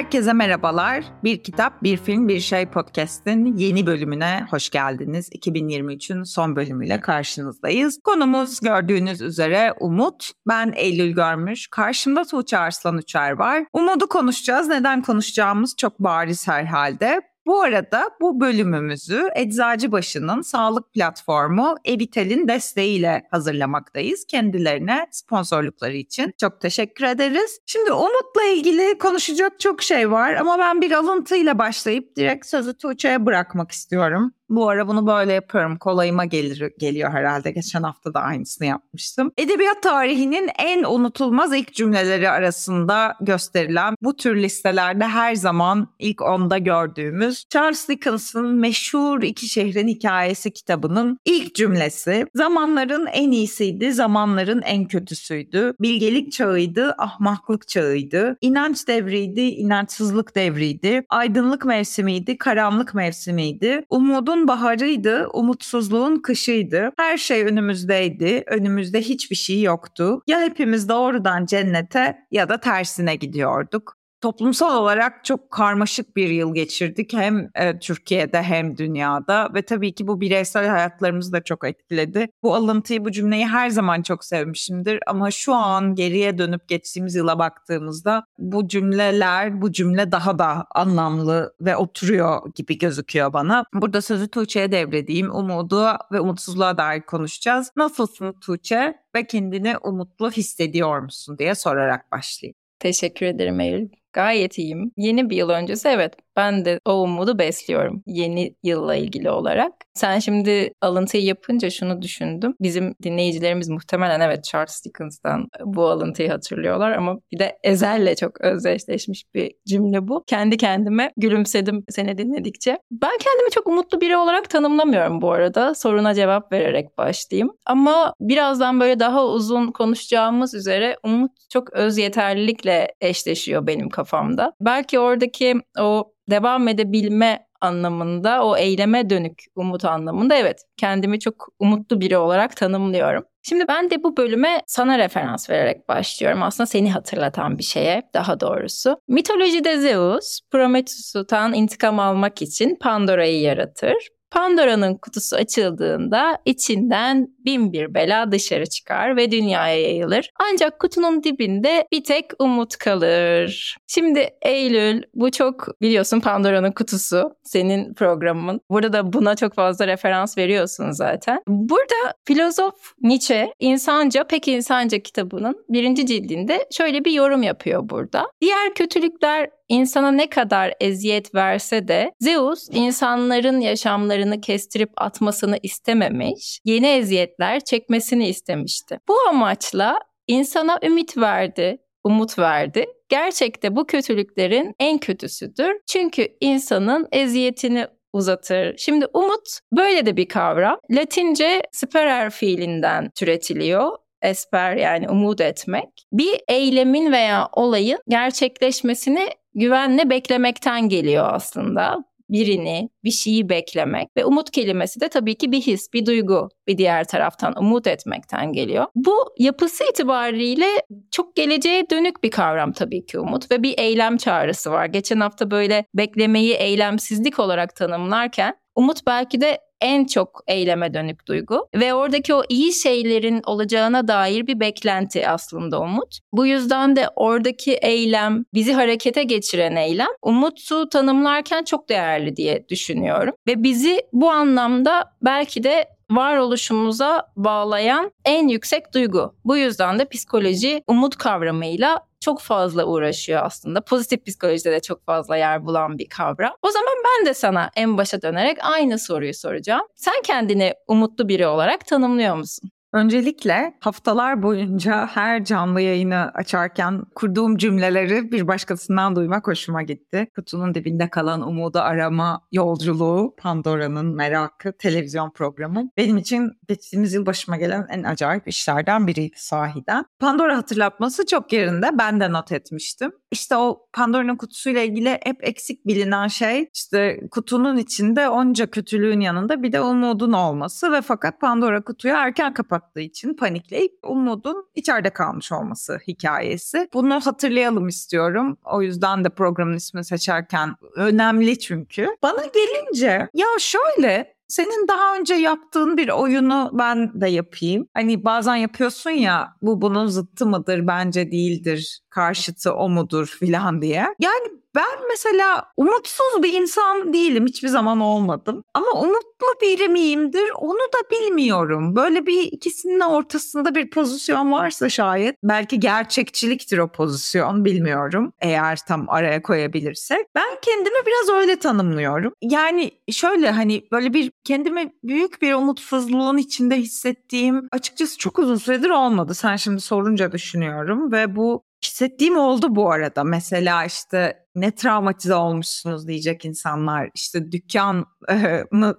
Herkese merhabalar. Bir kitap, bir film, bir şey podcast'in yeni bölümüne hoş geldiniz. 2023'ün son bölümüyle karşınızdayız. Konumuz gördüğünüz üzere Umut. Ben Eylül Görmüş. Karşımda Tuğçe Arslan Uçar var. Umut'u konuşacağız. Neden konuşacağımız çok bariz herhalde. Bu arada bu bölümümüzü Eczacıbaşı'nın sağlık platformu Evital'in desteğiyle hazırlamaktayız. Kendilerine sponsorlukları için çok teşekkür ederiz. Şimdi Umut'la ilgili konuşacak çok şey var ama ben bir alıntıyla başlayıp direkt sözü Tuğçe'ye bırakmak istiyorum. Bu ara bunu böyle yapıyorum. Kolayıma gelir, geliyor herhalde. Geçen hafta da aynısını yapmıştım. Edebiyat tarihinin en unutulmaz ilk cümleleri arasında gösterilen bu tür listelerde her zaman ilk onda gördüğümüz Charles Dickens'ın meşhur İki Şehrin Hikayesi kitabının ilk cümlesi. Zamanların en iyisiydi, zamanların en kötüsüydü. Bilgelik çağıydı, ahmaklık çağıydı. İnanç devriydi, inançsızlık devriydi. Aydınlık mevsimiydi, karanlık mevsimiydi. Umudun Umudun baharıydı, umutsuzluğun kışıydı. Her şey önümüzdeydi, önümüzde hiçbir şey yoktu. Ya hepimiz doğrudan cennete ya da tersine gidiyorduk toplumsal olarak çok karmaşık bir yıl geçirdik hem e, Türkiye'de hem dünyada ve tabii ki bu bireysel hayatlarımızı da çok etkiledi. Bu alıntıyı bu cümleyi her zaman çok sevmişimdir ama şu an geriye dönüp geçtiğimiz yıla baktığımızda bu cümleler bu cümle daha da anlamlı ve oturuyor gibi gözüküyor bana. Burada sözü Tuğçe'ye devredeyim. Umudu ve umutsuzluğa dair konuşacağız. Nasılsın Tuğçe ve kendini umutlu hissediyor musun diye sorarak başlayayım. Teşekkür ederim Eylül. Gayet iyiyim. Yeni bir yıl öncesi evet ben de o umudu besliyorum yeni yılla ilgili olarak. Sen şimdi alıntıyı yapınca şunu düşündüm. Bizim dinleyicilerimiz muhtemelen evet Charles Dickens'tan bu alıntıyı hatırlıyorlar ama bir de Ezel'le çok özdeşleşmiş bir cümle bu. Kendi kendime gülümsedim seni dinledikçe. Ben kendimi çok umutlu biri olarak tanımlamıyorum bu arada. Soruna cevap vererek başlayayım. Ama birazdan böyle daha uzun konuşacağımız üzere umut çok öz yeterlilikle eşleşiyor benim kafamda. Belki oradaki o devam edebilme anlamında, o eyleme dönük umut anlamında evet kendimi çok umutlu biri olarak tanımlıyorum. Şimdi ben de bu bölüme sana referans vererek başlıyorum. Aslında seni hatırlatan bir şeye daha doğrusu. Mitolojide Zeus, Prometheus'tan intikam almak için Pandora'yı yaratır. Pandora'nın kutusu açıldığında içinden bin bir bela dışarı çıkar ve dünyaya yayılır. Ancak kutunun dibinde bir tek umut kalır. Şimdi Eylül bu çok biliyorsun Pandora'nın kutusu senin programın. Burada da buna çok fazla referans veriyorsun zaten. Burada filozof Nietzsche İnsanca Pek İnsanca kitabının birinci cildinde şöyle bir yorum yapıyor burada. Diğer kötülükler insana ne kadar eziyet verse de Zeus insanların yaşamlarını kestirip atmasını istememiş, yeni eziyetler çekmesini istemişti. Bu amaçla insana ümit verdi, umut verdi. Gerçekte bu kötülüklerin en kötüsüdür. Çünkü insanın eziyetini uzatır. Şimdi umut böyle de bir kavram. Latince sperer fiilinden türetiliyor esper yani umut etmek. Bir eylemin veya olayın gerçekleşmesini güvenle beklemekten geliyor aslında birini, bir şeyi beklemek ve umut kelimesi de tabii ki bir his, bir duygu bir diğer taraftan umut etmekten geliyor. Bu yapısı itibariyle çok geleceğe dönük bir kavram tabii ki umut ve bir eylem çağrısı var. Geçen hafta böyle beklemeyi eylemsizlik olarak tanımlarken umut belki de en çok eyleme dönük duygu ve oradaki o iyi şeylerin olacağına dair bir beklenti aslında umut. Bu yüzden de oradaki eylem, bizi harekete geçiren eylem umutu tanımlarken çok değerli diye düşünüyorum ve bizi bu anlamda belki de varoluşumuza bağlayan en yüksek duygu. Bu yüzden de psikoloji umut kavramıyla çok fazla uğraşıyor aslında. Pozitif psikolojide de çok fazla yer bulan bir kavram. O zaman ben de sana en başa dönerek aynı soruyu soracağım. Sen kendini umutlu biri olarak tanımlıyor musun? Öncelikle haftalar boyunca her canlı yayını açarken kurduğum cümleleri bir başkasından duymak hoşuma gitti. Kutunun dibinde kalan umudu arama yolculuğu, Pandora'nın merakı, televizyon programı. Benim için geçtiğimiz yıl başıma gelen en acayip işlerden biriydi sahiden. Pandora hatırlatması çok yerinde. Ben de not etmiştim. İşte o Pandora'nın kutusuyla ilgili hep eksik bilinen şey işte kutunun içinde onca kötülüğün yanında bir de umudun olması ve fakat Pandora kutuyu erken kapat kapattığı için panikleyip Umut'un içeride kalmış olması hikayesi. Bunu hatırlayalım istiyorum. O yüzden de programın ismini seçerken önemli çünkü. Bana gelince ya şöyle senin daha önce yaptığın bir oyunu ben de yapayım. Hani bazen yapıyorsun ya bu bunun zıttı mıdır bence değildir karşıtı o mudur filan diye. Yani ben mesela umutsuz bir insan değilim. Hiçbir zaman olmadım. Ama umutlu biri miyimdir onu da bilmiyorum. Böyle bir ikisinin ortasında bir pozisyon varsa şayet belki gerçekçiliktir o pozisyon bilmiyorum. Eğer tam araya koyabilirsek. Ben kendimi biraz öyle tanımlıyorum. Yani şöyle hani böyle bir kendimi büyük bir umutsuzluğun içinde hissettiğim açıkçası çok uzun süredir olmadı. Sen şimdi sorunca düşünüyorum ve bu Hissettiğim oldu bu arada. Mesela işte ne travmatize olmuşsunuz diyecek insanlar. İşte dükkanı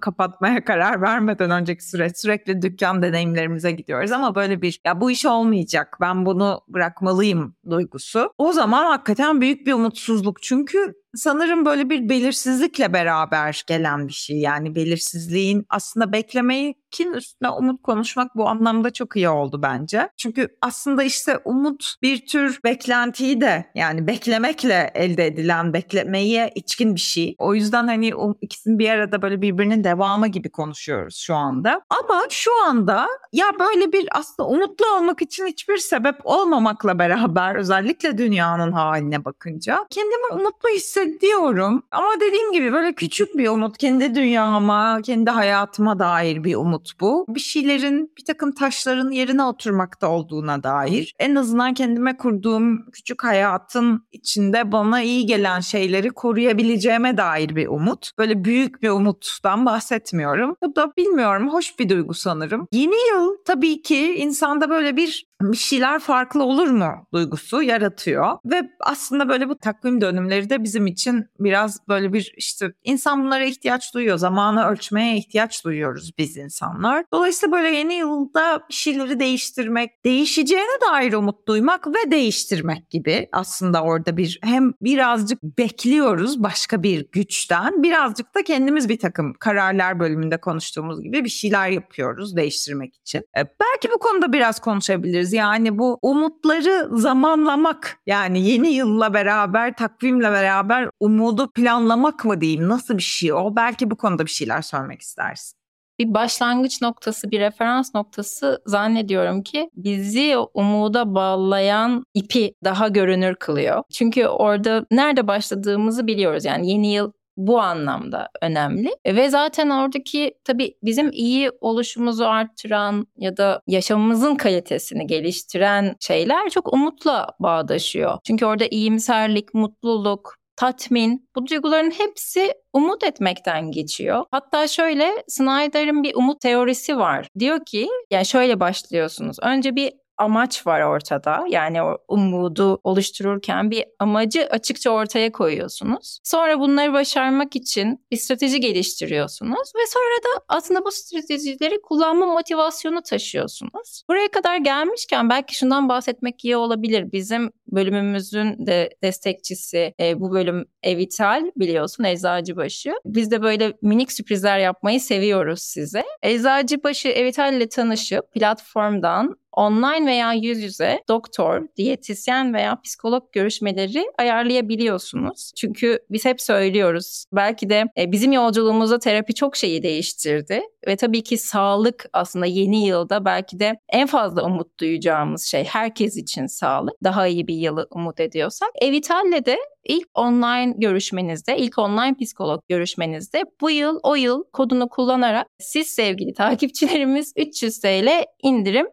kapatmaya karar vermeden önceki süreç sürekli dükkan deneyimlerimize gidiyoruz ama böyle bir ya bu iş olmayacak ben bunu bırakmalıyım duygusu. O zaman hakikaten büyük bir umutsuzluk çünkü sanırım böyle bir belirsizlikle beraber gelen bir şey. Yani belirsizliğin aslında beklemeyi kim üstüne umut konuşmak bu anlamda çok iyi oldu bence. Çünkü aslında işte umut bir tür beklentiyi de yani beklemekle elde edilen beklemeye içkin bir şey. O yüzden hani o ikisini bir arada böyle birbirinin devamı gibi konuşuyoruz şu anda. Ama şu anda ya böyle bir aslında umutlu olmak için hiçbir sebep olmamakla beraber özellikle dünyanın haline bakınca kendimi umutlu hissediyorum. Ama dediğim gibi böyle küçük bir umut kendi dünyama, kendi hayatıma dair bir umut umut bu. Bir şeylerin, bir takım taşların yerine oturmakta olduğuna dair. En azından kendime kurduğum küçük hayatın içinde bana iyi gelen şeyleri koruyabileceğime dair bir umut. Böyle büyük bir umuttan bahsetmiyorum. Bu da bilmiyorum hoş bir duygu sanırım. Yeni yıl tabii ki insanda böyle bir bir şeyler farklı olur mu duygusu yaratıyor. Ve aslında böyle bu takvim dönümleri de bizim için biraz böyle bir işte insan bunlara ihtiyaç duyuyor. Zamanı ölçmeye ihtiyaç duyuyoruz biz insanlar. Dolayısıyla böyle yeni yılda bir şeyleri değiştirmek, değişeceğine dair umut duymak ve değiştirmek gibi aslında orada bir hem birazcık bekliyoruz başka bir güçten birazcık da kendimiz bir takım kararlar bölümünde konuştuğumuz gibi bir şeyler yapıyoruz değiştirmek için. E, belki bu konuda biraz konuşabiliriz yani bu umutları zamanlamak yani yeni yılla beraber takvimle beraber umudu planlamak mı diyeyim nasıl bir şey o belki bu konuda bir şeyler söylemek istersin bir başlangıç noktası, bir referans noktası zannediyorum ki bizi umuda bağlayan ipi daha görünür kılıyor. Çünkü orada nerede başladığımızı biliyoruz. Yani yeni yıl bu anlamda önemli. Ve zaten oradaki tabii bizim iyi oluşumuzu arttıran ya da yaşamımızın kalitesini geliştiren şeyler çok umutla bağdaşıyor. Çünkü orada iyimserlik, mutluluk, tatmin bu duyguların hepsi umut etmekten geçiyor. Hatta şöyle Snyder'ın bir umut teorisi var. Diyor ki yani şöyle başlıyorsunuz. Önce bir amaç var ortada. Yani o umudu oluştururken bir amacı açıkça ortaya koyuyorsunuz. Sonra bunları başarmak için bir strateji geliştiriyorsunuz ve sonra da aslında bu stratejileri kullanma motivasyonu taşıyorsunuz. Buraya kadar gelmişken belki şundan bahsetmek iyi olabilir. Bizim bölümümüzün de destekçisi e, bu bölüm Evital biliyorsun Eczacıbaşı. Biz de böyle minik sürprizler yapmayı seviyoruz size. Eczacıbaşı Evital ile tanışıp platformdan online veya yüz yüze doktor, diyetisyen veya psikolog görüşmeleri ayarlayabiliyorsunuz. Çünkü biz hep söylüyoruz. Belki de e, bizim yolculuğumuzda terapi çok şeyi değiştirdi ve tabii ki sağlık aslında yeni yılda belki de en fazla umut duyacağımız şey herkes için sağlık. Daha iyi bir yılı umut ediyorsak. Evital'le de ilk online görüşmenizde, ilk online psikolog görüşmenizde bu yıl o yıl kodunu kullanarak siz sevgili takipçilerimiz 300 TL indirim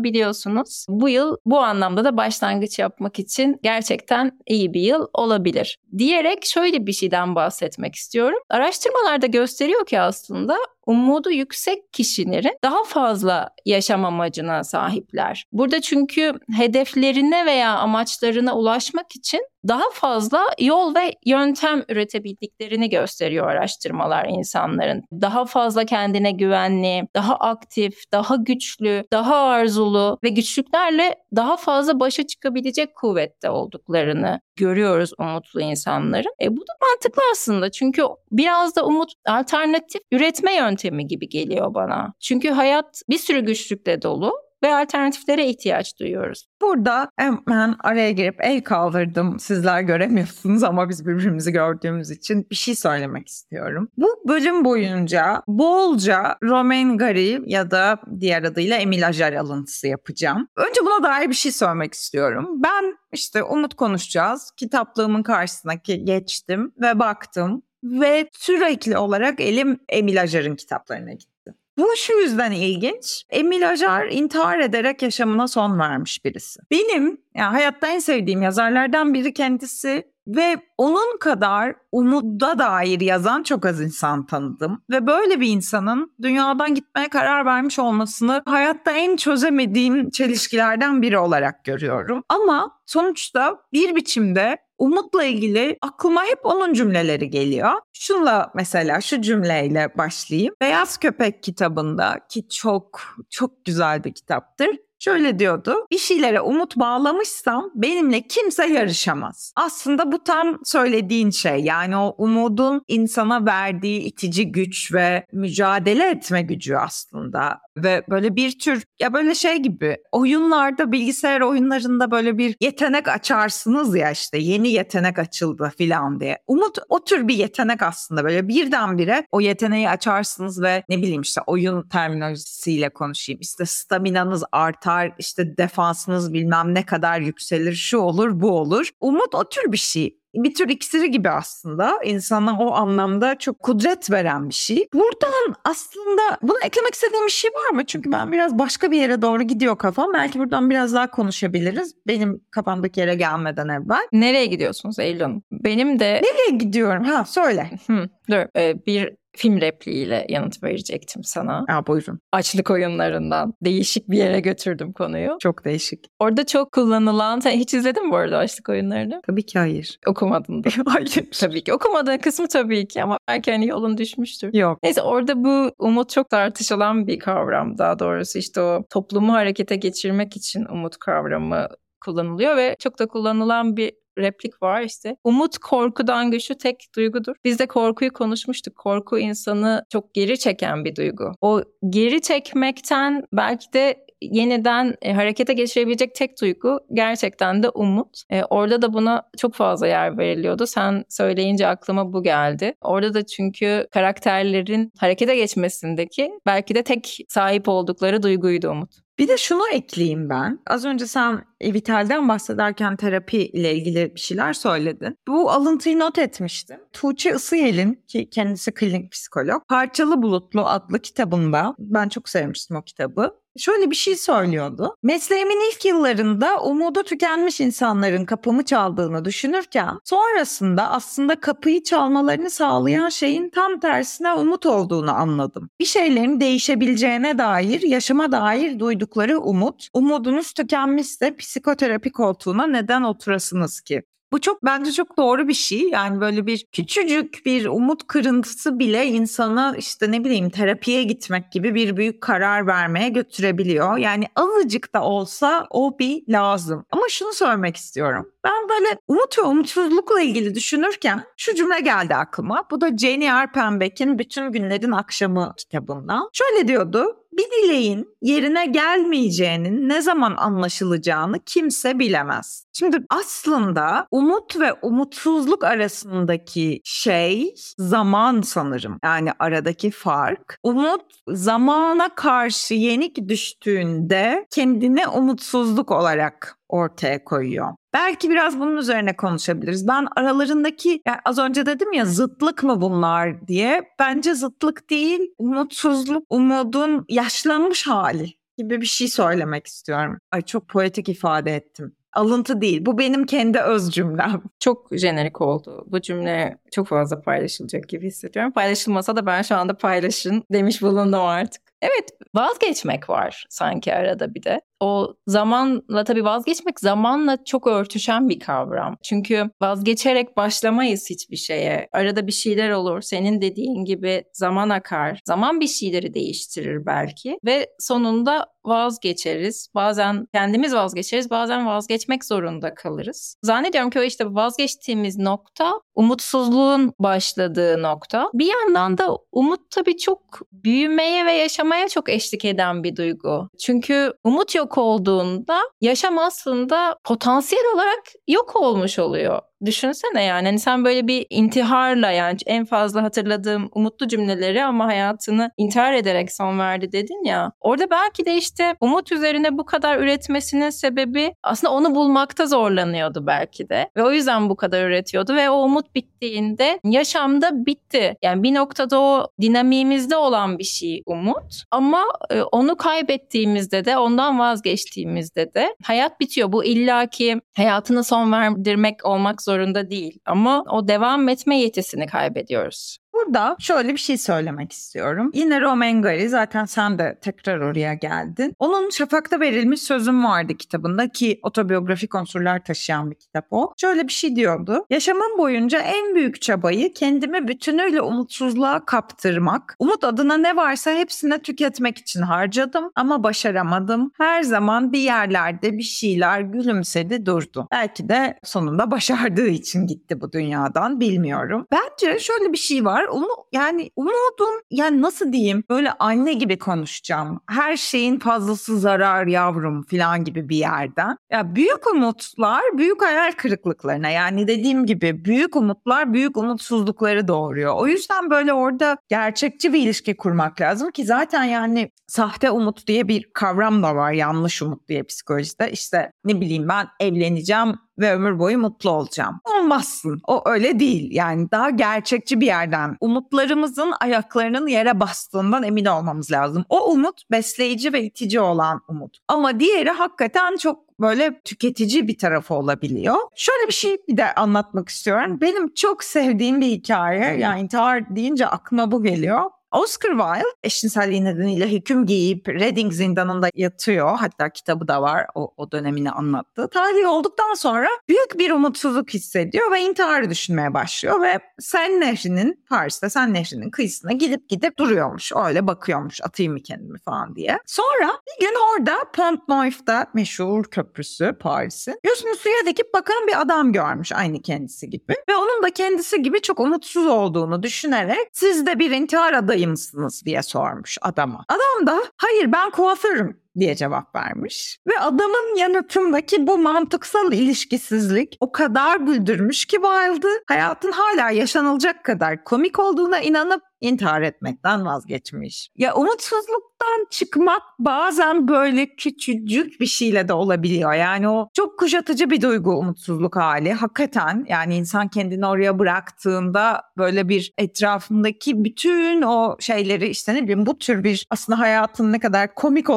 kazanabiliyorsunuz. Bu yıl bu anlamda da başlangıç yapmak için gerçekten iyi bir yıl olabilir. Diyerek şöyle bir şeyden bahsetmek istiyorum. Araştırmalarda gösteriyor ki aslında umudu yüksek kişilerin daha fazla yaşam amacına sahipler. Burada çünkü hedeflerine veya amaçlarına ulaşmak için daha fazla yol ve yöntem üretebildiklerini gösteriyor araştırmalar insanların. Daha fazla kendine güvenli, daha aktif, daha güçlü, daha arzulu ve güçlüklerle daha fazla başa çıkabilecek kuvvette olduklarını görüyoruz umutlu insanların. E bu da mantıklı aslında çünkü biraz da umut alternatif üretme yöntemi yöntemi gibi geliyor bana. Çünkü hayat bir sürü güçlükle dolu ve alternatiflere ihtiyaç duyuyoruz. Burada hemen araya girip el kaldırdım. Sizler göremiyorsunuz ama biz birbirimizi gördüğümüz için bir şey söylemek istiyorum. Bu bölüm boyunca bolca Romain Gary ya da diğer adıyla Emil Ajar alıntısı yapacağım. Önce buna dair bir şey söylemek istiyorum. Ben işte Umut konuşacağız. Kitaplığımın karşısına geçtim ve baktım ve sürekli olarak elim Emil Ajar'ın kitaplarına gitti. Bu şu yüzden ilginç. Emil Ajar intihar ederek yaşamına son vermiş birisi. Benim yani hayatta en sevdiğim yazarlardan biri kendisi ve onun kadar umudda dair yazan çok az insan tanıdım. Ve böyle bir insanın dünyadan gitmeye karar vermiş olmasını hayatta en çözemediğim çelişkilerden biri olarak görüyorum. Ama sonuçta bir biçimde umutla ilgili aklıma hep onun cümleleri geliyor. Şunla mesela şu cümleyle başlayayım. Beyaz Köpek kitabında ki çok çok güzel bir kitaptır. Şöyle diyordu. Bir şeylere umut bağlamışsam benimle kimse yarışamaz. Aslında bu tam söylediğin şey. Yani o umudun insana verdiği itici güç ve mücadele etme gücü aslında. Ve böyle bir tür ya böyle şey gibi oyunlarda bilgisayar oyunlarında böyle bir yetenek açarsınız ya işte yeni yetenek açıldı filan diye. Umut o tür bir yetenek aslında böyle birdenbire o yeteneği açarsınız ve ne bileyim işte oyun terminolojisiyle konuşayım. İşte staminanız artar işte defansınız bilmem ne kadar yükselir şu olur bu olur. Umut o tür bir şey bir tür iksiri gibi aslında insana o anlamda çok kudret veren bir şey. Buradan aslında bunu eklemek istediğim bir şey var mı? Çünkü ben biraz başka bir yere doğru gidiyor kafam. Belki buradan biraz daha konuşabiliriz. Benim kafamdaki yere gelmeden evvel. Nereye gidiyorsunuz Eylül Hanım? Benim de... Nereye gidiyorum? Ha söyle. Hı, dur. Ee, bir film repliğiyle yanıt verecektim sana. Ya buyurun. Açlık oyunlarından değişik bir yere götürdüm konuyu. Çok değişik. Orada çok kullanılan, sen hiç izledin mi bu arada açlık oyunlarını? Tabii ki hayır. Okumadın da. hayır. Tabii ki. Okumadığın kısmı tabii ki ama belki hani yolun düşmüştür. Yok. Neyse orada bu umut çok tartışılan bir kavram. Daha doğrusu işte o toplumu harekete geçirmek için umut kavramı kullanılıyor ve çok da kullanılan bir replik var işte. Umut korkudan güçlü tek duygudur. Biz de korkuyu konuşmuştuk. Korku insanı çok geri çeken bir duygu. O geri çekmekten belki de yeniden e, harekete geçirebilecek tek duygu gerçekten de umut. E, orada da buna çok fazla yer veriliyordu. Sen söyleyince aklıma bu geldi. Orada da çünkü karakterlerin harekete geçmesindeki belki de tek sahip oldukları duyguydu umut. Bir de şunu ekleyeyim ben. Az önce sen Vital'den bahsederken terapi ile ilgili bir şeyler söyledin. Bu alıntıyı not etmiştim. Tuğçe Isıyel'in ki kendisi klinik psikolog Parçalı Bulutlu adlı kitabında ben çok sevmiştim o kitabı şöyle bir şey söylüyordu. Mesleğimin ilk yıllarında umudu tükenmiş insanların kapımı çaldığını düşünürken sonrasında aslında kapıyı çalmalarını sağlayan şeyin tam tersine umut olduğunu anladım. Bir şeylerin değişebileceğine dair, yaşama dair duydukları umut, umudunuz tükenmişse psikoterapi koltuğuna neden oturasınız ki? Bu çok bence çok doğru bir şey. Yani böyle bir küçücük bir umut kırıntısı bile insana işte ne bileyim terapiye gitmek gibi bir büyük karar vermeye götürebiliyor. Yani azıcık da olsa o bir lazım. Ama şunu söylemek istiyorum. Ben böyle umut ve umutsuzlukla ilgili düşünürken şu cümle geldi aklıma. Bu da Jenny Erpenbeck'in Bütün Günlerin Akşamı kitabından. Şöyle diyordu bir dileğin yerine gelmeyeceğinin ne zaman anlaşılacağını kimse bilemez. Şimdi aslında umut ve umutsuzluk arasındaki şey zaman sanırım. Yani aradaki fark. Umut zamana karşı yenik düştüğünde kendine umutsuzluk olarak ortaya koyuyor. Belki biraz bunun üzerine konuşabiliriz. Ben aralarındaki yani az önce dedim ya zıtlık mı bunlar diye. Bence zıtlık değil, umutsuzluk, umudun yaşlanmış hali gibi bir şey söylemek istiyorum. Ay çok poetik ifade ettim. Alıntı değil. Bu benim kendi öz cümlem. Çok jenerik oldu. Bu cümle çok fazla paylaşılacak gibi hissediyorum. Paylaşılmasa da ben şu anda paylaşın demiş bulundum artık. Evet vazgeçmek var sanki arada bir de. O zamanla tabii vazgeçmek zamanla çok örtüşen bir kavram. Çünkü vazgeçerek başlamayız hiçbir şeye. Arada bir şeyler olur. Senin dediğin gibi zaman akar. Zaman bir şeyleri değiştirir belki ve sonunda vazgeçeriz. Bazen kendimiz vazgeçeriz, bazen vazgeçmek zorunda kalırız. Zannediyorum ki o işte vazgeçtiğimiz nokta umutsuzluğun başladığı nokta. Bir yandan da umut tabii çok büyümeye ve yaşamaya çok eşlik eden bir duygu. Çünkü umut yok olduğunda yaşam aslında potansiyel olarak yok olmuş oluyor. Düşünsene yani hani sen böyle bir intiharla yani en fazla hatırladığım umutlu cümleleri ama hayatını intihar ederek son verdi dedin ya. Orada belki de işte umut üzerine bu kadar üretmesinin sebebi aslında onu bulmakta zorlanıyordu belki de. Ve o yüzden bu kadar üretiyordu ve o umut bittiğinde yaşamda bitti. Yani bir noktada o dinamiğimizde olan bir şey umut ama e, onu kaybettiğimizde de ondan vazgeçtiğimizde de hayat bitiyor. Bu illaki hayatını son verdirmek olmak zorunda değil ama o devam etme yetisini kaybediyoruz. Burada şöyle bir şey söylemek istiyorum. Yine Romain Gary zaten sen de tekrar oraya geldin. Onun Şafak'ta verilmiş sözüm vardı kitabında ki otobiyografik unsurlar taşıyan bir kitap o. Şöyle bir şey diyordu. Yaşamım boyunca en büyük çabayı kendimi bütünüyle umutsuzluğa kaptırmak. Umut adına ne varsa hepsini tüketmek için harcadım ama başaramadım. Her zaman bir yerlerde bir şeyler gülümsedi durdu. Belki de sonunda başardığı için gitti bu dünyadan bilmiyorum. Bence şöyle bir şey var onu yani umudum yani nasıl diyeyim böyle anne gibi konuşacağım. Her şeyin fazlası zarar yavrum falan gibi bir yerden. Ya büyük umutlar büyük hayal kırıklıklarına yani dediğim gibi büyük umutlar büyük umutsuzlukları doğuruyor. O yüzden böyle orada gerçekçi bir ilişki kurmak lazım ki zaten yani sahte umut diye bir kavram da var yanlış umut diye psikolojide. İşte ne bileyim ben evleneceğim ve ömür boyu mutlu olacağım. Olmazsın. O öyle değil. Yani daha gerçekçi bir yerden umutlarımızın ayaklarının yere bastığından emin olmamız lazım. O umut besleyici ve itici olan umut. Ama diğeri hakikaten çok böyle tüketici bir tarafı olabiliyor. Şöyle bir şey bir de anlatmak istiyorum. Benim çok sevdiğim bir hikaye. Yani intihar deyince aklıma bu geliyor. Oscar Wilde eşcinselliği nedeniyle hüküm giyip Reading zindanında yatıyor. Hatta kitabı da var o, o dönemini anlattığı. Tahliye olduktan sonra büyük bir umutsuzluk hissediyor ve intiharı düşünmeye başlıyor ve Sen Nehri'nin Paris'te Sen Nehri'nin kıyısına gidip gidip duruyormuş. Öyle bakıyormuş atayım mı kendimi falan diye. Sonra bir gün orada Pont Neuf'ta meşhur köprüsü Paris'in gözünü suya dikip bakan bir adam görmüş aynı kendisi gibi. Ve onun da kendisi gibi çok umutsuz olduğunu düşünerek siz de bir intihar adayı mısınız diye sormuş adama. Adam da hayır ben kuaförüm diye cevap vermiş. Ve adamın yanıtındaki bu mantıksal ilişkisizlik o kadar güldürmüş ki Wilde'ı hayatın hala yaşanılacak kadar komik olduğuna inanıp intihar etmekten vazgeçmiş. Ya umutsuzluktan çıkmak bazen böyle küçücük bir şeyle de olabiliyor. Yani o çok kuşatıcı bir duygu umutsuzluk hali. Hakikaten yani insan kendini oraya bıraktığında böyle bir etrafındaki bütün o şeyleri işte ne bileyim bu tür bir aslında hayatın ne kadar komik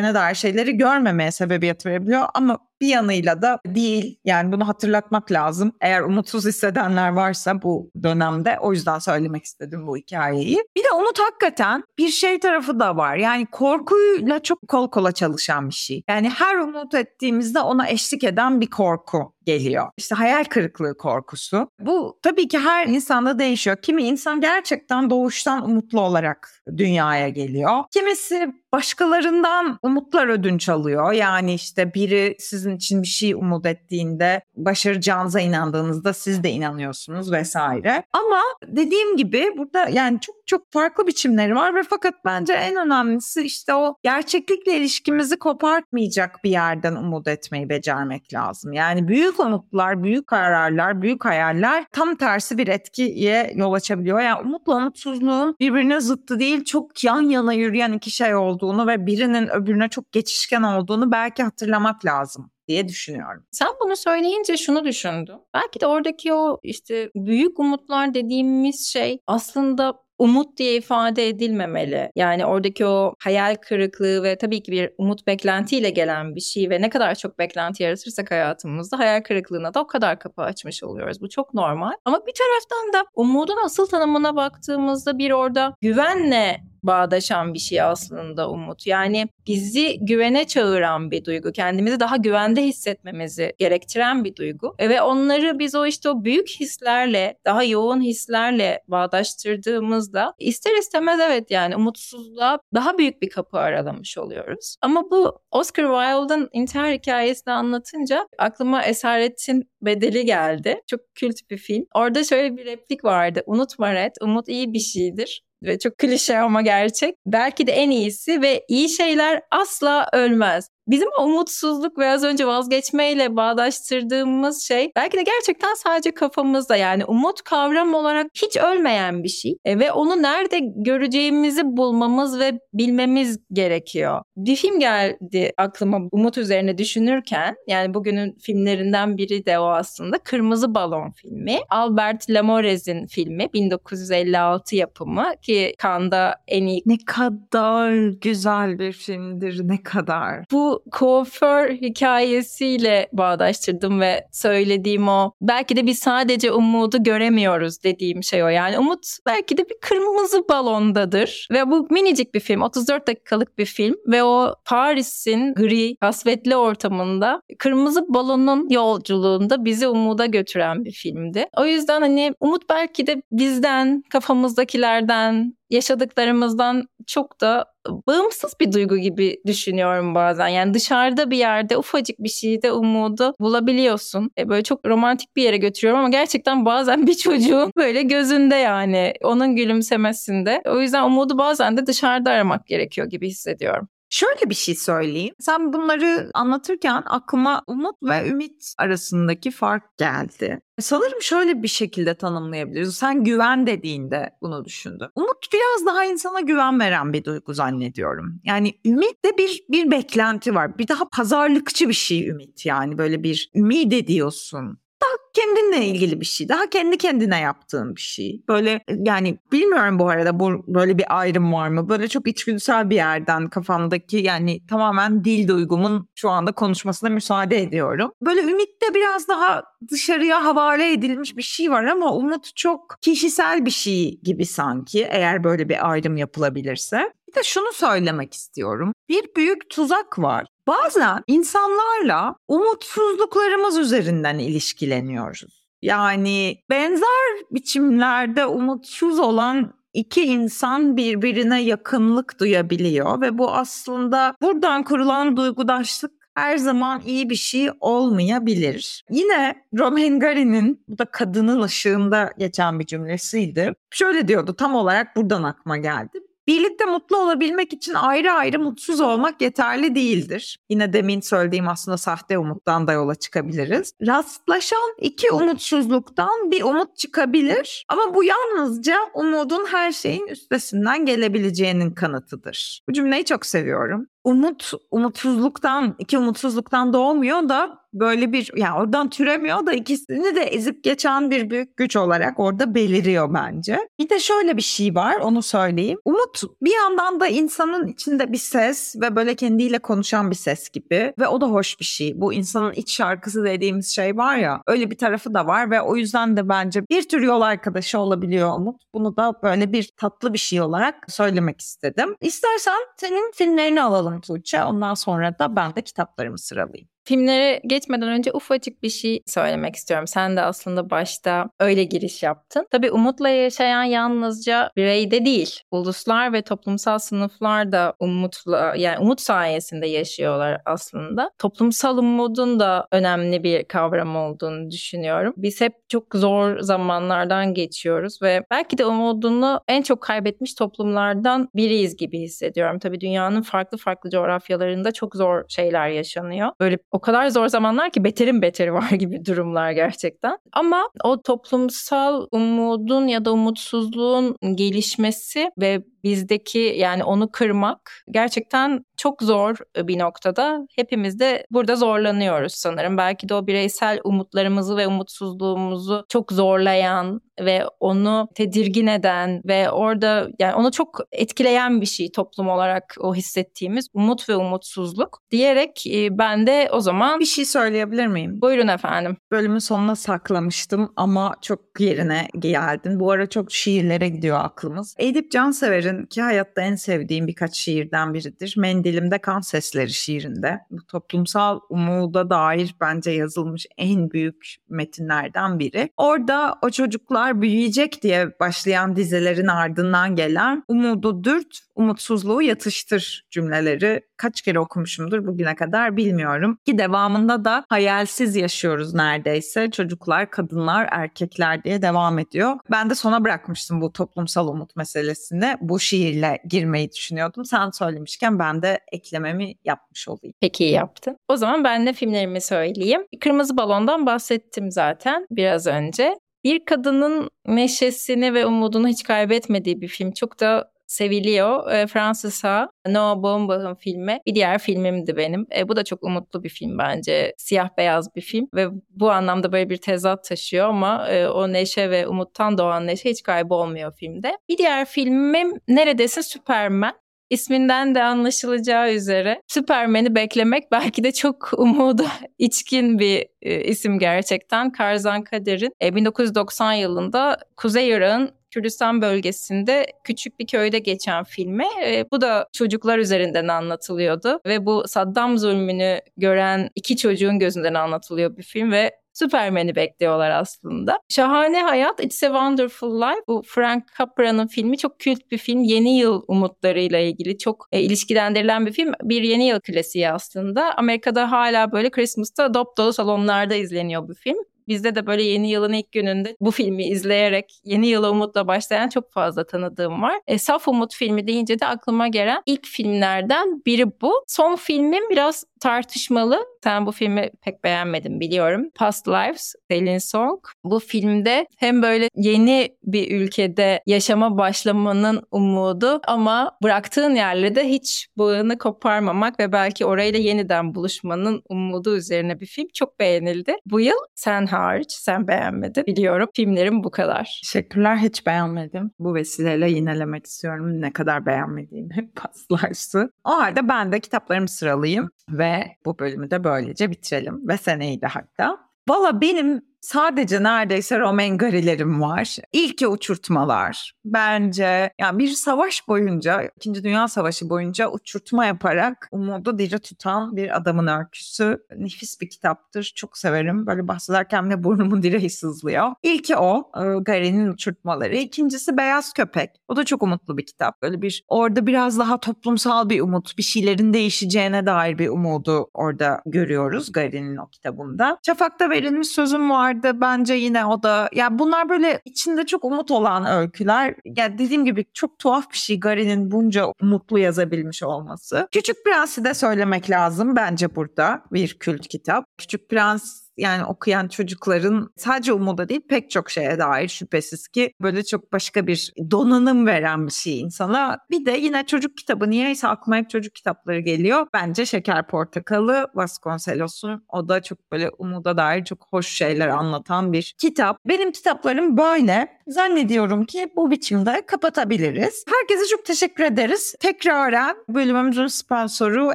olabileceğine dair şeyleri görmemeye sebebiyet verebiliyor. Ama bir yanıyla da değil. Yani bunu hatırlatmak lazım. Eğer umutsuz hissedenler varsa bu dönemde o yüzden söylemek istedim bu hikayeyi. Bir de umut hakikaten bir şey tarafı da var. Yani korkuyla çok kol kola çalışan bir şey. Yani her umut ettiğimizde ona eşlik eden bir korku geliyor. İşte hayal kırıklığı korkusu. Bu tabii ki her insanda değişiyor. Kimi insan gerçekten doğuştan umutlu olarak dünyaya geliyor. Kimisi başkalarından umutlar ödünç alıyor. Yani işte biri sizin için bir şey umut ettiğinde başaracağınıza inandığınızda siz de inanıyorsunuz vesaire. Ama dediğim gibi burada yani çok çok farklı biçimleri var ve fakat bence en önemlisi işte o gerçeklikle ilişkimizi kopartmayacak bir yerden umut etmeyi becermek lazım. Yani büyük umutlar, büyük kararlar, büyük hayaller tam tersi bir etkiye yol açabiliyor. Yani umutla umutsuzluğun birbirine zıttı değil çok yan yana yürüyen iki şey olduğunu ve birinin öbürüne çok geçişken olduğunu belki hatırlamak lazım diye düşünüyorum. Sen bunu söyleyince şunu düşündüm. Belki de oradaki o işte büyük umutlar dediğimiz şey aslında umut diye ifade edilmemeli. Yani oradaki o hayal kırıklığı ve tabii ki bir umut beklentiyle gelen bir şey ve ne kadar çok beklenti yaratırsak hayatımızda hayal kırıklığına da o kadar kapı açmış oluyoruz. Bu çok normal. Ama bir taraftan da umudun asıl tanımına baktığımızda bir orada güvenle bağdaşan bir şey aslında umut. Yani bizi güvene çağıran bir duygu. Kendimizi daha güvende hissetmemizi gerektiren bir duygu. E, ve onları biz o işte o büyük hislerle, daha yoğun hislerle bağdaştırdığımızda ister istemez evet yani umutsuzluğa daha büyük bir kapı aralamış oluyoruz. Ama bu Oscar Wilde'ın intihar hikayesini anlatınca aklıma Esaretin Bedeli geldi. Çok kült bir film. Orada şöyle bir replik vardı. Unutma Red, umut iyi bir şeydir ve çok klişe ama gerçek. Belki de en iyisi ve iyi şeyler asla ölmez. Bizim umutsuzluk ve az önce vazgeçmeyle bağdaştırdığımız şey belki de gerçekten sadece kafamızda yani umut kavram olarak hiç ölmeyen bir şey e, ve onu nerede göreceğimizi bulmamız ve bilmemiz gerekiyor. Bir film geldi aklıma umut üzerine düşünürken yani bugünün filmlerinden biri de o aslında Kırmızı Balon filmi. Albert Lamorez'in filmi 1956 yapımı ki Cannes'da en iyi... Ne kadar güzel bir filmdir ne kadar. Bu kuaför hikayesiyle bağdaştırdım ve söylediğim o belki de biz sadece umudu göremiyoruz dediğim şey o. Yani umut belki de bir kırmızı balondadır ve bu minicik bir film 34 dakikalık bir film ve o Paris'in gri kasvetli ortamında kırmızı balonun yolculuğunda bizi umuda götüren bir filmdi. O yüzden hani umut belki de bizden kafamızdakilerden yaşadıklarımızdan çok da bağımsız bir duygu gibi düşünüyorum bazen. Yani dışarıda bir yerde ufacık bir şeyde umudu bulabiliyorsun. E böyle çok romantik bir yere götürüyorum ama gerçekten bazen bir çocuğun böyle gözünde yani onun gülümsemesinde. O yüzden umudu bazen de dışarıda aramak gerekiyor gibi hissediyorum. Şöyle bir şey söyleyeyim. Sen bunları anlatırken aklıma umut ve ümit arasındaki fark geldi. Sanırım şöyle bir şekilde tanımlayabiliriz. Sen güven dediğinde bunu düşündüm. Umut biraz daha insana güven veren bir duygu zannediyorum. Yani ümit de bir bir beklenti var. Bir daha pazarlıkçı bir şey ümit yani böyle bir ümit ediyorsun daha kendinle ilgili bir şey. Daha kendi kendine yaptığın bir şey. Böyle yani bilmiyorum bu arada bu böyle bir ayrım var mı? Böyle çok içgüdüsel bir yerden kafamdaki yani tamamen dil duygumun şu anda konuşmasına müsaade ediyorum. Böyle ümitte biraz daha dışarıya havale edilmiş bir şey var ama umut çok kişisel bir şey gibi sanki eğer böyle bir ayrım yapılabilirse. Bir de şunu söylemek istiyorum. Bir büyük tuzak var. Bazen insanlarla umutsuzluklarımız üzerinden ilişkileniyoruz. Yani benzer biçimlerde umutsuz olan iki insan birbirine yakınlık duyabiliyor ve bu aslında buradan kurulan duygudaşlık her zaman iyi bir şey olmayabilir. Yine Romhengari'nin bu da kadının ışığında geçen bir cümlesiydi. Şöyle diyordu tam olarak buradan akma geldi. Birlikte mutlu olabilmek için ayrı ayrı mutsuz olmak yeterli değildir. Yine demin söylediğim aslında sahte umuttan da yola çıkabiliriz. Rastlaşan iki umutsuzluktan bir umut çıkabilir ama bu yalnızca umudun her şeyin üstesinden gelebileceğinin kanıtıdır. Bu cümleyi çok seviyorum umut umutsuzluktan iki umutsuzluktan doğmuyor da böyle bir yani oradan türemiyor da ikisini de ezip geçen bir büyük güç olarak orada beliriyor bence. Bir de şöyle bir şey var onu söyleyeyim. Umut bir yandan da insanın içinde bir ses ve böyle kendiyle konuşan bir ses gibi ve o da hoş bir şey. Bu insanın iç şarkısı dediğimiz şey var ya öyle bir tarafı da var ve o yüzden de bence bir tür yol arkadaşı olabiliyor Umut. Bunu da böyle bir tatlı bir şey olarak söylemek istedim. İstersen senin filmlerini alalım Tuğçe. Ondan sonra da ben de kitaplarımı sıralayayım. Filmlere geçmeden önce ufacık bir şey söylemek istiyorum. Sen de aslında başta öyle giriş yaptın. Tabii umutla yaşayan yalnızca bireyde değil. Uluslar ve toplumsal sınıflar da umutla yani umut sayesinde yaşıyorlar aslında. Toplumsal umudun da önemli bir kavram olduğunu düşünüyorum. Biz hep çok zor zamanlardan geçiyoruz ve belki de umudunu en çok kaybetmiş toplumlardan biriyiz gibi hissediyorum. Tabii dünyanın farklı farklı coğrafyalarında çok zor şeyler yaşanıyor. Böyle o kadar zor zamanlar ki beterin beteri var gibi durumlar gerçekten. Ama o toplumsal umudun ya da umutsuzluğun gelişmesi ve bizdeki yani onu kırmak gerçekten çok zor bir noktada. Hepimiz de burada zorlanıyoruz sanırım. Belki de o bireysel umutlarımızı ve umutsuzluğumuzu çok zorlayan ve onu tedirgin eden ve orada yani onu çok etkileyen bir şey toplum olarak o hissettiğimiz umut ve umutsuzluk diyerek ben de o zaman bir şey söyleyebilir miyim? Buyurun efendim. Bölümün sonuna saklamıştım ama çok yerine geldin. Bu ara çok şiirlere gidiyor aklımız. Edip Cansever'in Soner'in ki hayatta en sevdiğim birkaç şiirden biridir. Mendilimde Kan Sesleri şiirinde. Bu toplumsal umuda dair bence yazılmış en büyük metinlerden biri. Orada o çocuklar büyüyecek diye başlayan dizelerin ardından gelen umudu dürt, umutsuzluğu yatıştır cümleleri kaç kere okumuşumdur bugüne kadar bilmiyorum. Ki devamında da hayalsiz yaşıyoruz neredeyse. Çocuklar, kadınlar, erkekler diye devam ediyor. Ben de sona bırakmıştım bu toplumsal umut meselesine. Bu şiirle girmeyi düşünüyordum. Sen söylemişken ben de eklememi yapmış olayım. Peki iyi yaptın. O zaman ben de filmlerimi söyleyeyim. Kırmızı Balon'dan bahsettim zaten biraz önce. Bir kadının neşesini ve umudunu hiç kaybetmediği bir film. Çok da seviliyor. E, Francis Ha, Noah filmi. Bir diğer filmimdi benim. E, bu da çok umutlu bir film bence. Siyah beyaz bir film ve bu anlamda böyle bir tezat taşıyor ama e, o neşe ve umuttan doğan neşe hiç kaybolmuyor filmde. Bir diğer filmim neredeyse Superman. İsminden de anlaşılacağı üzere Superman'i beklemek belki de çok umudu içkin bir e, isim gerçekten. Karzan Kader'in e, 1990 yılında Kuzey Irak'ın Kürdistan bölgesinde küçük bir köyde geçen filme. E, bu da çocuklar üzerinden anlatılıyordu ve bu Saddam zulmünü gören iki çocuğun gözünden anlatılıyor bir film ve Superman'i bekliyorlar aslında. Şahane Hayat, It's a Wonderful Life. Bu Frank Capra'nın filmi çok kült bir film. Yeni yıl umutlarıyla ilgili çok e, ilişkilendirilen bir film. Bir yeni yıl klasiği aslında. Amerika'da hala böyle Christmas'ta dop dolu salonlarda izleniyor bu film. Bizde de böyle yeni yılın ilk gününde bu filmi izleyerek yeni yıla umutla başlayan çok fazla tanıdığım var. E, Saf Umut filmi deyince de aklıma gelen ilk filmlerden biri bu. Son filmim biraz tartışmalı. Sen bu filmi pek beğenmedin biliyorum. Past Lives, Selin Song. Bu filmde hem böyle yeni bir ülkede yaşama başlamanın umudu ama bıraktığın yerle de hiç bağını koparmamak ve belki orayla yeniden buluşmanın umudu üzerine bir film çok beğenildi. Bu yıl sen hariç sen beğenmedin. Biliyorum filmlerim bu kadar. Teşekkürler hiç beğenmedim. Bu vesileyle yinelemek istiyorum ne kadar beğenmediğimi Past Lives'ı. O halde ben de kitaplarımı sıralayayım ve bu bölümü de böylece bitirelim ve seneyi de hatta. Valla benim sadece neredeyse Romain Gari'lerim var. İlki uçurtmalar. Bence yani bir savaş boyunca, İkinci Dünya Savaşı boyunca uçurtma yaparak umudu diri tutan bir adamın öyküsü. Nefis bir kitaptır. Çok severim. Böyle bahsederken de burnumun direği sızlıyor. İlki o. E, Gari'nin uçurtmaları. İkincisi Beyaz Köpek. O da çok umutlu bir kitap. Böyle bir orada biraz daha toplumsal bir umut, bir şeylerin değişeceğine dair bir umudu orada görüyoruz Gari'nin o kitabında. Şafak'ta verilmiş sözüm var vardı bence yine o da. Ya bunlar böyle içinde çok umut olan öyküler. Ya dediğim gibi çok tuhaf bir şey Gary'nin bunca mutlu yazabilmiş olması. Küçük Prens'i de söylemek lazım bence burada bir kült kitap. Küçük Prens yani okuyan çocukların sadece umuda değil pek çok şeye dair şüphesiz ki böyle çok başka bir donanım veren bir şey insana. Bir de yine çocuk kitabı niyeyse aklıma hep çocuk kitapları geliyor. Bence Şeker Portakalı Vasconcelos'un o da çok böyle umuda dair çok hoş şeyler anlatan bir kitap. Benim kitaplarım böyle. Zannediyorum ki bu biçimde kapatabiliriz. Herkese çok teşekkür ederiz. Tekraren bölümümüzün sponsoru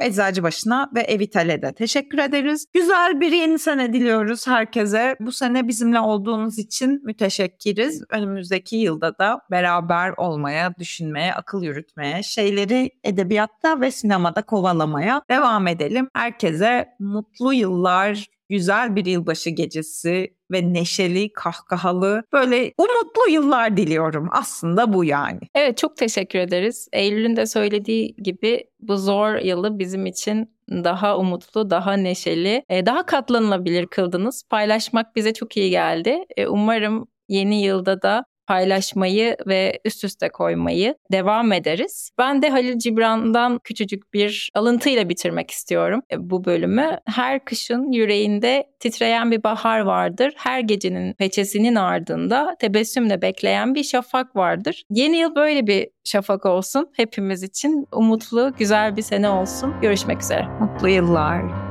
Eczacıbaşı'na ve Evital'e de teşekkür ederiz. Güzel bir yeni sene diliyorum diliyoruz herkese. Bu sene bizimle olduğunuz için müteşekkiriz. Önümüzdeki yılda da beraber olmaya, düşünmeye, akıl yürütmeye, şeyleri edebiyatta ve sinemada kovalamaya devam edelim. Herkese mutlu yıllar, güzel bir yılbaşı gecesi ve neşeli, kahkahalı, böyle umutlu yıllar diliyorum. Aslında bu yani. Evet çok teşekkür ederiz. Eylül'ün de söylediği gibi bu zor yılı bizim için daha umutlu, daha neşeli, e, daha katlanılabilir kıldınız. Paylaşmak bize çok iyi geldi. E, umarım yeni yılda da paylaşmayı ve üst üste koymayı devam ederiz. Ben de Halil Cibran'dan küçücük bir alıntıyla bitirmek istiyorum e, bu bölümü. Her kışın yüreğinde titreyen bir bahar vardır. Her gecenin peçesinin ardında tebessümle bekleyen bir şafak vardır. Yeni yıl böyle bir şafak olsun hepimiz için. Umutlu, güzel bir sene olsun. Görüşmek üzere. Mutlu yıllar.